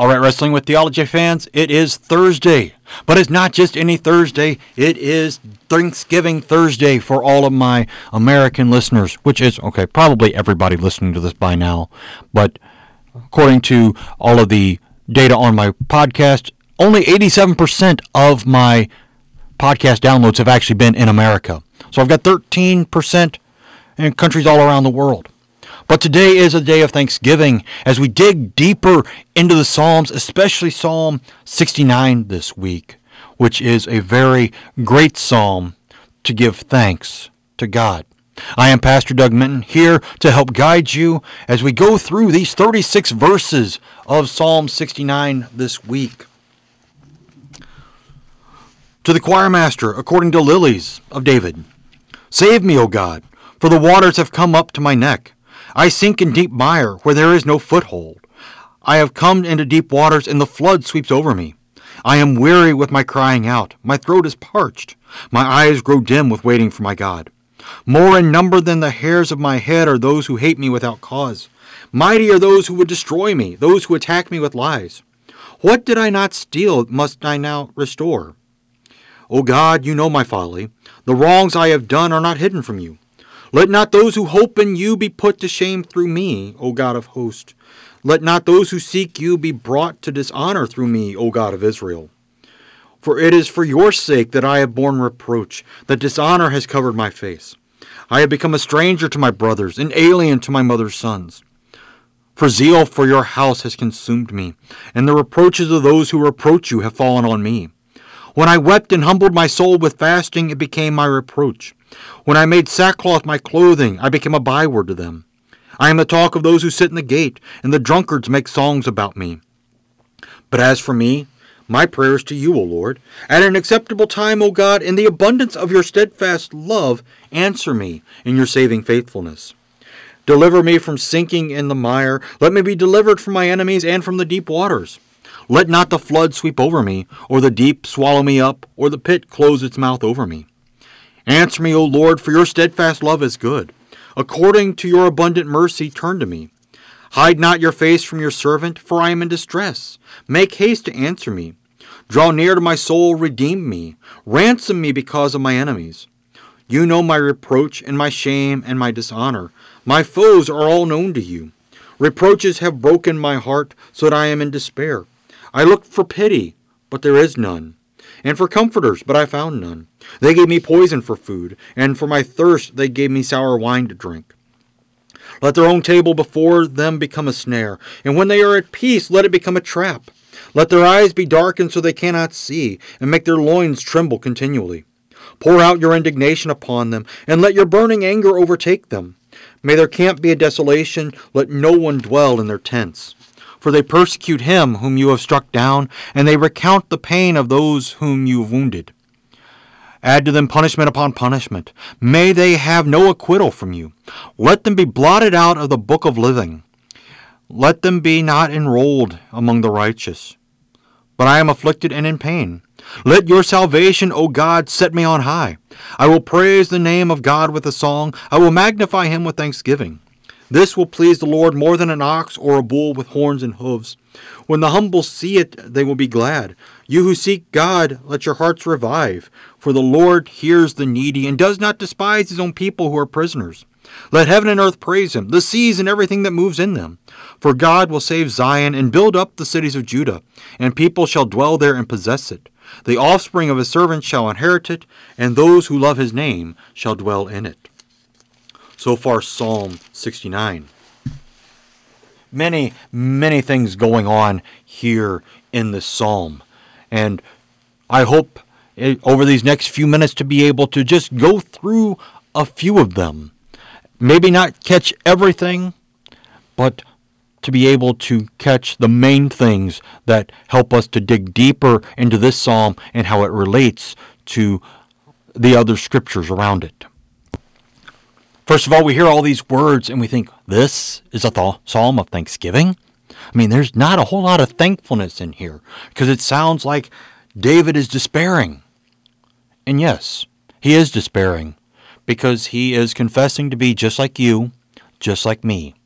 All right, Wrestling with Theology fans, it is Thursday. But it's not just any Thursday, it is Thanksgiving Thursday for all of my American listeners, which is, okay, probably everybody listening to this by now. But according to all of the data on my podcast, only 87% of my podcast downloads have actually been in America. So I've got 13% in countries all around the world. But today is a day of thanksgiving as we dig deeper into the Psalms, especially Psalm 69 this week, which is a very great psalm to give thanks to God. I am Pastor Doug Minton here to help guide you as we go through these 36 verses of Psalm 69 this week. To the choir master, according to lilies of David, Save me, O God, for the waters have come up to my neck. I sink in deep mire where there is no foothold. I have come into deep waters, and the flood sweeps over me. I am weary with my crying out. My throat is parched. My eyes grow dim with waiting for my God. More in number than the hairs of my head are those who hate me without cause. Mighty are those who would destroy me, those who attack me with lies. What did I not steal must I now restore? O God, you know my folly. The wrongs I have done are not hidden from you. Let not those who hope in you be put to shame through me, O God of hosts. Let not those who seek you be brought to dishonor through me, O God of Israel. For it is for your sake that I have borne reproach, that dishonor has covered my face. I have become a stranger to my brothers, an alien to my mother's sons. For zeal for your house has consumed me, and the reproaches of those who reproach you have fallen on me. When I wept and humbled my soul with fasting, it became my reproach. When I made sackcloth my clothing, I became a byword to them. I am the talk of those who sit in the gate, and the drunkards make songs about me. But as for me, my prayers to you, O Lord, at an acceptable time, O God, in the abundance of your steadfast love, answer me in your saving faithfulness. Deliver me from sinking in the mire. Let me be delivered from my enemies and from the deep waters. Let not the flood sweep over me, or the deep swallow me up, or the pit close its mouth over me. Answer me, O Lord, for your steadfast love is good. According to your abundant mercy, turn to me. Hide not your face from your servant, for I am in distress. Make haste to answer me. Draw near to my soul, redeem me. Ransom me because of my enemies. You know my reproach and my shame and my dishonor. My foes are all known to you. Reproaches have broken my heart, so that I am in despair. I looked for pity, but there is none and for comforters, but I found none. They gave me poison for food, and for my thirst they gave me sour wine to drink. Let their own table before them become a snare, and when they are at peace, let it become a trap. Let their eyes be darkened so they cannot see, and make their loins tremble continually. Pour out your indignation upon them, and let your burning anger overtake them. May their camp be a desolation, let no one dwell in their tents for they persecute him whom you have struck down, and they recount the pain of those whom you have wounded. Add to them punishment upon punishment. May they have no acquittal from you. Let them be blotted out of the book of living. Let them be not enrolled among the righteous. But I am afflicted and in pain. Let your salvation, O God, set me on high. I will praise the name of God with a song. I will magnify him with thanksgiving. This will please the Lord more than an ox or a bull with horns and hoofs. When the humble see it, they will be glad. You who seek God, let your hearts revive. For the Lord hears the needy and does not despise his own people who are prisoners. Let heaven and earth praise him, the seas and everything that moves in them. For God will save Zion and build up the cities of Judah, and people shall dwell there and possess it. The offspring of his servants shall inherit it, and those who love his name shall dwell in it. So far, Psalm 69. Many, many things going on here in this psalm. And I hope it, over these next few minutes to be able to just go through a few of them. Maybe not catch everything, but to be able to catch the main things that help us to dig deeper into this psalm and how it relates to the other scriptures around it. First of all, we hear all these words and we think, this is a th- psalm of thanksgiving? I mean, there's not a whole lot of thankfulness in here because it sounds like David is despairing. And yes, he is despairing because he is confessing to be just like you, just like me,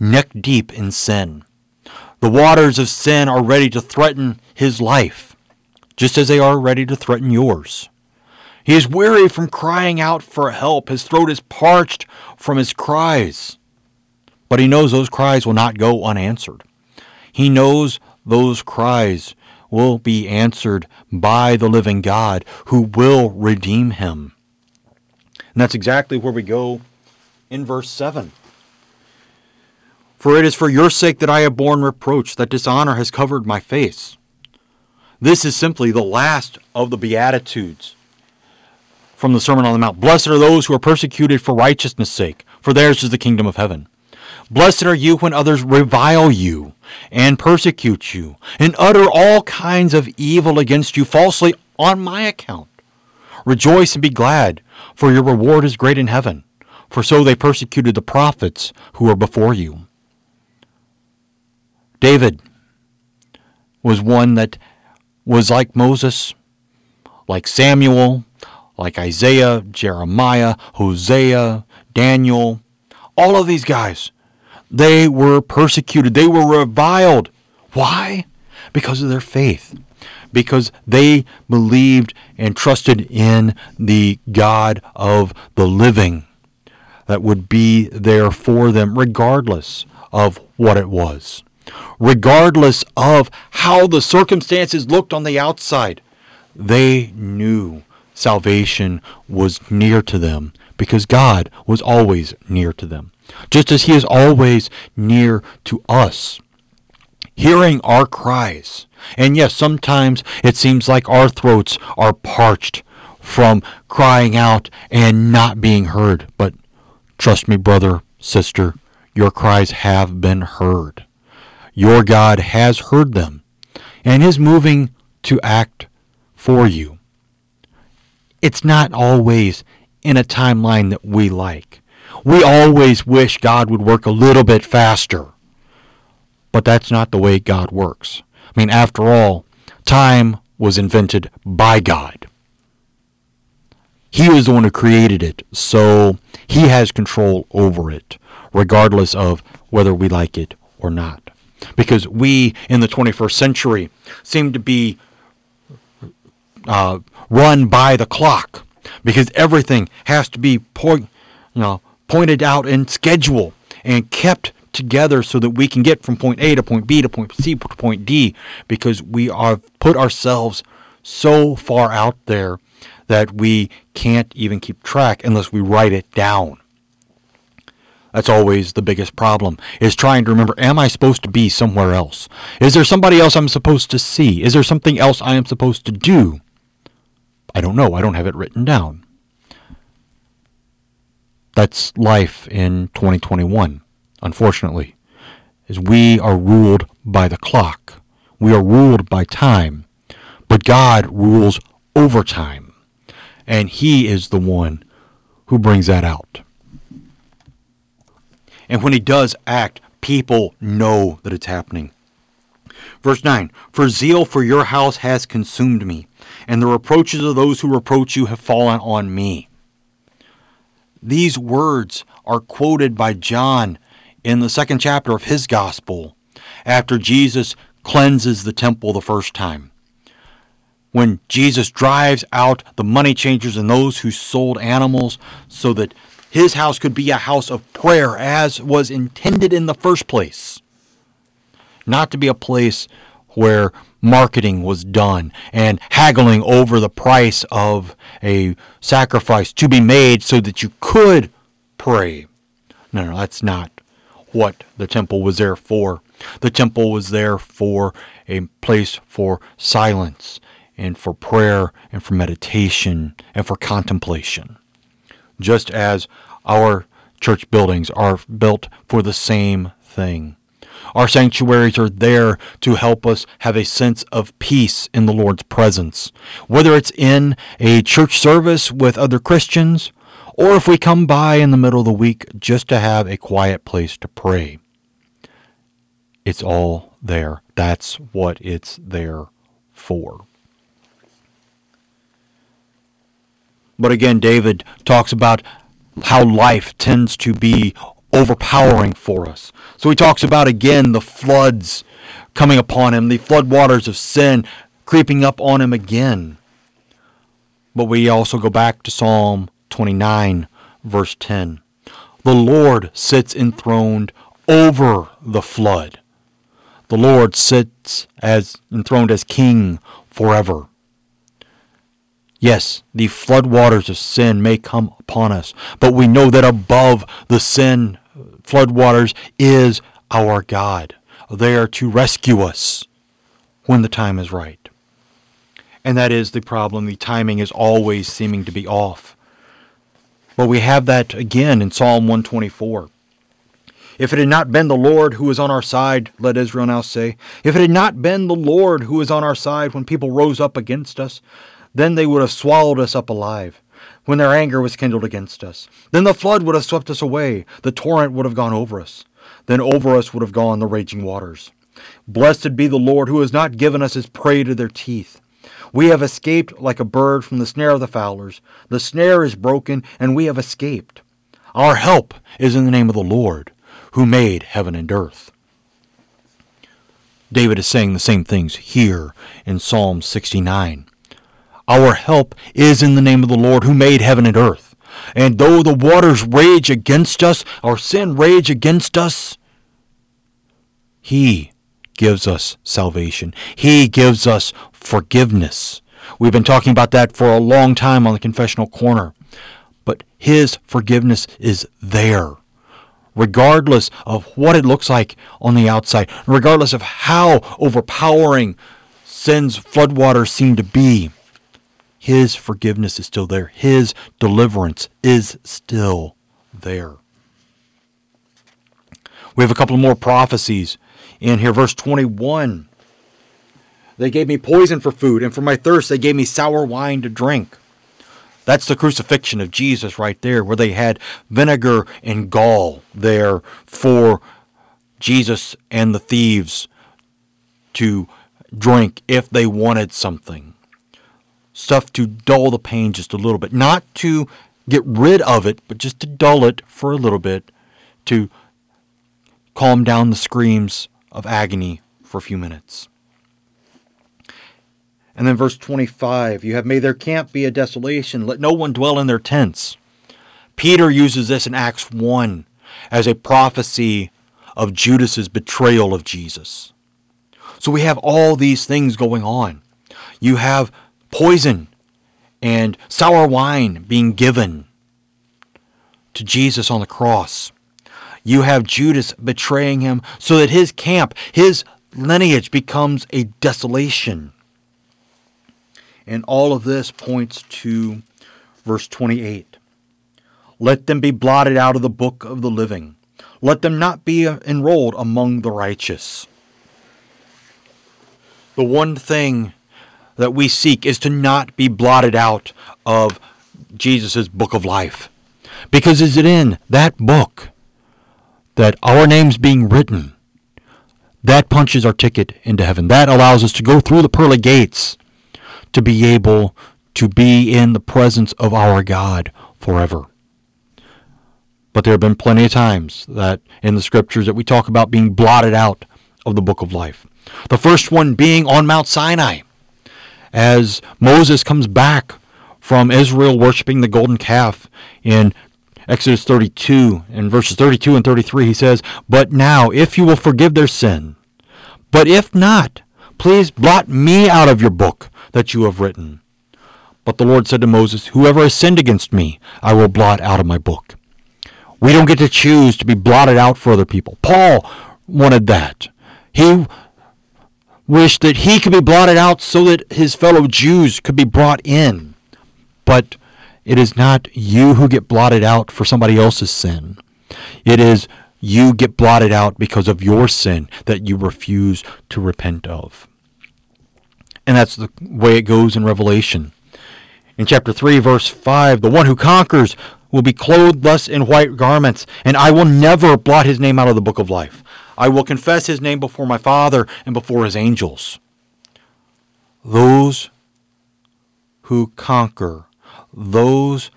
neck deep in sin. The waters of sin are ready to threaten his life, just as they are ready to threaten yours. He is weary from crying out for help. His throat is parched from his cries. But he knows those cries will not go unanswered. He knows those cries will be answered by the living God who will redeem him. And that's exactly where we go in verse 7. For it is for your sake that I have borne reproach, that dishonor has covered my face. This is simply the last of the Beatitudes from the Sermon on the Mount. Blessed are those who are persecuted for righteousness' sake, for theirs is the kingdom of heaven. Blessed are you when others revile you and persecute you and utter all kinds of evil against you falsely on my account. Rejoice and be glad, for your reward is great in heaven, for so they persecuted the prophets who were before you. David was one that was like Moses, like Samuel, like Isaiah, Jeremiah, Hosea, Daniel, all of these guys. They were persecuted, they were reviled. Why? Because of their faith. Because they believed and trusted in the God of the living that would be there for them, regardless of what it was, regardless of how the circumstances looked on the outside. They knew salvation was near to them because God was always near to them, just as He is always near to us, hearing our cries. And yes, sometimes it seems like our throats are parched from crying out and not being heard. But trust me, brother, sister, your cries have been heard. Your God has heard them and is moving to act for you. It's not always in a timeline that we like. We always wish God would work a little bit faster. But that's not the way God works. I mean, after all, time was invented by God. He was the one who created it, so he has control over it, regardless of whether we like it or not. Because we in the 21st century seem to be uh, run by the clock because everything has to be point, you know, pointed out in schedule and kept together so that we can get from point A to point B to point C to point D because we are put ourselves so far out there that we can't even keep track unless we write it down. That's always the biggest problem is trying to remember am I supposed to be somewhere else? Is there somebody else I'm supposed to see? Is there something else I am supposed to do? I don't know. I don't have it written down. That's life in 2021, unfortunately, is we are ruled by the clock. We are ruled by time. But God rules over time. And he is the one who brings that out. And when he does act, people know that it's happening. Verse 9 For zeal for your house has consumed me, and the reproaches of those who reproach you have fallen on me. These words are quoted by John in the second chapter of his gospel after Jesus cleanses the temple the first time. When Jesus drives out the money changers and those who sold animals so that his house could be a house of prayer as was intended in the first place. Not to be a place where marketing was done and haggling over the price of a sacrifice to be made so that you could pray. No, no, that's not what the temple was there for. The temple was there for a place for silence and for prayer and for meditation and for contemplation. Just as our church buildings are built for the same thing. Our sanctuaries are there to help us have a sense of peace in the Lord's presence. Whether it's in a church service with other Christians, or if we come by in the middle of the week just to have a quiet place to pray. It's all there. That's what it's there for. But again, David talks about how life tends to be overpowering for us. So he talks about again the floods coming upon him, the floodwaters of sin creeping up on him again. But we also go back to Psalm 29, verse 10. The Lord sits enthroned over the flood. The Lord sits as enthroned as king forever. Yes, the floodwaters of sin may come upon us, but we know that above the sin floodwaters is our God, there to rescue us when the time is right. And that is the problem. The timing is always seeming to be off. But we have that again in Psalm 124. If it had not been the Lord who was on our side, let Israel now say, if it had not been the Lord who was on our side when people rose up against us, then they would have swallowed us up alive when their anger was kindled against us. Then the flood would have swept us away, the torrent would have gone over us. Then over us would have gone the raging waters. Blessed be the Lord who has not given us his prey to their teeth. We have escaped like a bird from the snare of the fowlers. The snare is broken, and we have escaped. Our help is in the name of the Lord, who made heaven and earth. David is saying the same things here in Psalm 69. Our help is in the name of the Lord who made heaven and earth. And though the waters rage against us, our sin rage against us, He gives us salvation. He gives us forgiveness. We've been talking about that for a long time on the confessional corner. But His forgiveness is there regardless of what it looks like on the outside, regardless of how overpowering sin's floodwaters seem to be. His forgiveness is still there. His deliverance is still there. We have a couple more prophecies in here. Verse 21. They gave me poison for food, and for my thirst they gave me sour wine to drink. That's the crucifixion of Jesus right there, where they had vinegar and gall there for Jesus and the thieves to drink if they wanted something stuff to dull the pain just a little bit. Not to get rid of it, but just to dull it for a little bit, to calm down the screams of agony for a few minutes. And then verse 25 You have made their camp be a desolation, let no one dwell in their tents. Peter uses this in Acts 1 as a prophecy of Judas's betrayal of Jesus. So we have all these things going on. You have poison and sour wine being given to Jesus on the cross. You have Judas betraying him so that his camp, his lineage becomes a desolation. And all of this points to verse 28. Let them be blotted out of the book of the living. Let them not be enrolled among the righteous. The one thing that we seek is to not be blotted out of Jesus' book of life. Because is it in that book that our names being written, that punches our ticket into heaven. That allows us to go through the pearly gates to be able to be in the presence of our God forever. But there have been plenty of times that in the scriptures that we talk about being blotted out of the book of life. The first one being on Mount Sinai as Moses comes back from Israel worshiping the golden calf in Exodus 32 and verses 32 and 33 he says, "But now if you will forgive their sin, but if not, please blot me out of your book that you have written." But the Lord said to Moses, "Whoever has sinned against me, I will blot out of my book." We don't get to choose to be blotted out for other people. Paul wanted that. He wished that he could be blotted out so that his fellow Jews could be brought in. But it is not you who get blotted out for somebody else's sin. It is you get blotted out because of your sin that you refuse to repent of. And that's the way it goes in Revelation. In chapter 3, verse 5, the one who conquers will be clothed thus in white garments, and I will never blot his name out of the book of life. I will confess his name before my Father and before his angels. Those who conquer, those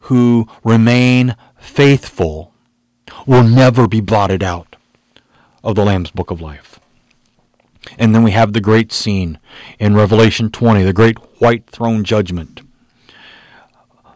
who remain faithful, will never be blotted out of the Lamb's book of life. And then we have the great scene in Revelation 20, the great white throne judgment.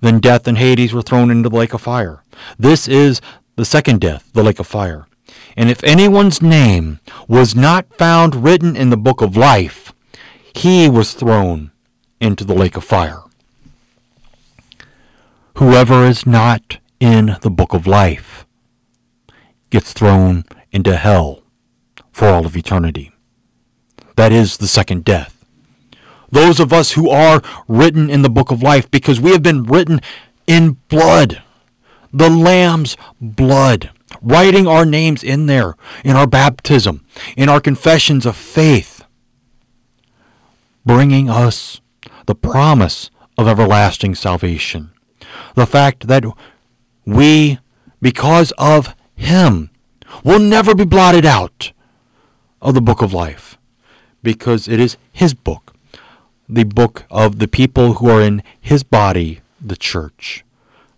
Then death and Hades were thrown into the lake of fire. This is the second death, the lake of fire. And if anyone's name was not found written in the book of life, he was thrown into the lake of fire. Whoever is not in the book of life gets thrown into hell for all of eternity. That is the second death those of us who are written in the book of life, because we have been written in blood, the Lamb's blood, writing our names in there, in our baptism, in our confessions of faith, bringing us the promise of everlasting salvation. The fact that we, because of Him, will never be blotted out of the book of life, because it is His book the book of the people who are in his body, the church,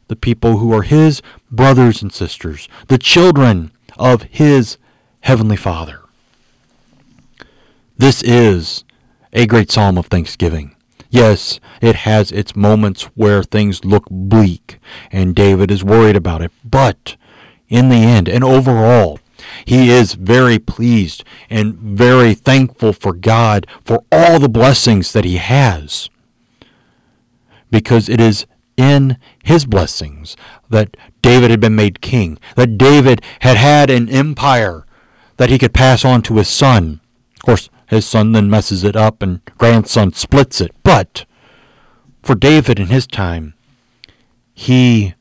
the people who are his brothers and sisters, the children of his heavenly Father. This is a great psalm of thanksgiving. Yes, it has its moments where things look bleak and David is worried about it, but in the end and overall, he is very pleased and very thankful for God for all the blessings that he has. Because it is in his blessings that David had been made king, that David had had an empire that he could pass on to his son. Of course, his son then messes it up and grandson splits it. But for David in his time, he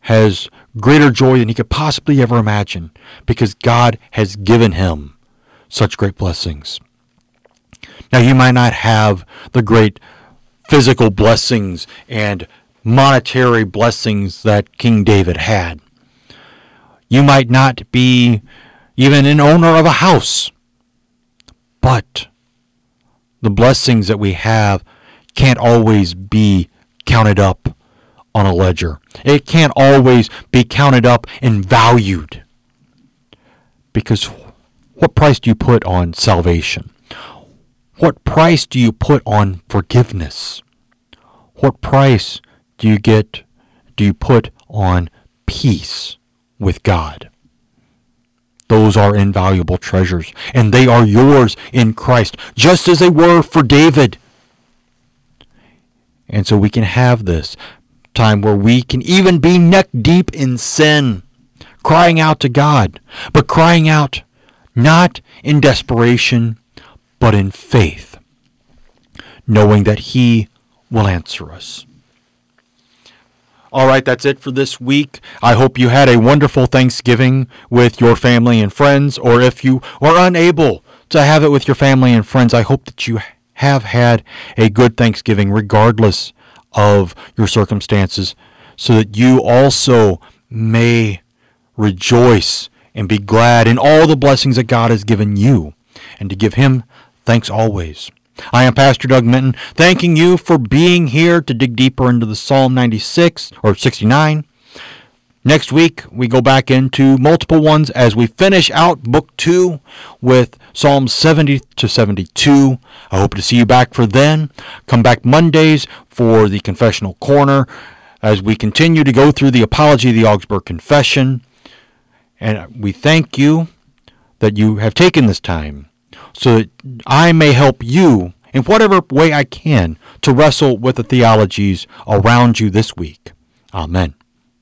has greater joy than he could possibly ever imagine because God has given him such great blessings. Now, you might not have the great physical blessings and monetary blessings that King David had. You might not be even an owner of a house. But the blessings that we have can't always be counted up on a ledger. It can't always be counted up and valued. Because what price do you put on salvation? What price do you put on forgiveness? What price do you get do you put on peace with God? Those are invaluable treasures, and they are yours in Christ, just as they were for David. And so we can have this time where we can even be neck deep in sin, crying out to God, but crying out not in desperation, but in faith, knowing that He will answer us. All right, that's it for this week. I hope you had a wonderful Thanksgiving with your family and friends, or if you are unable to have it with your family and friends, I hope that you have had a good Thanksgiving regardless of your circumstances, so that you also may rejoice and be glad in all the blessings that God has given you, and to give Him thanks always. I am Pastor Doug Minton, thanking you for being here to dig deeper into the Psalm 96 or 69. Next week, we go back into multiple ones as we finish out Book 2 with Psalms 70 to 72. I hope to see you back for then. Come back Mondays for the Confessional Corner as we continue to go through the Apology of the Augsburg Confession. And we thank you that you have taken this time so that I may help you in whatever way I can to wrestle with the theologies around you this week. Amen.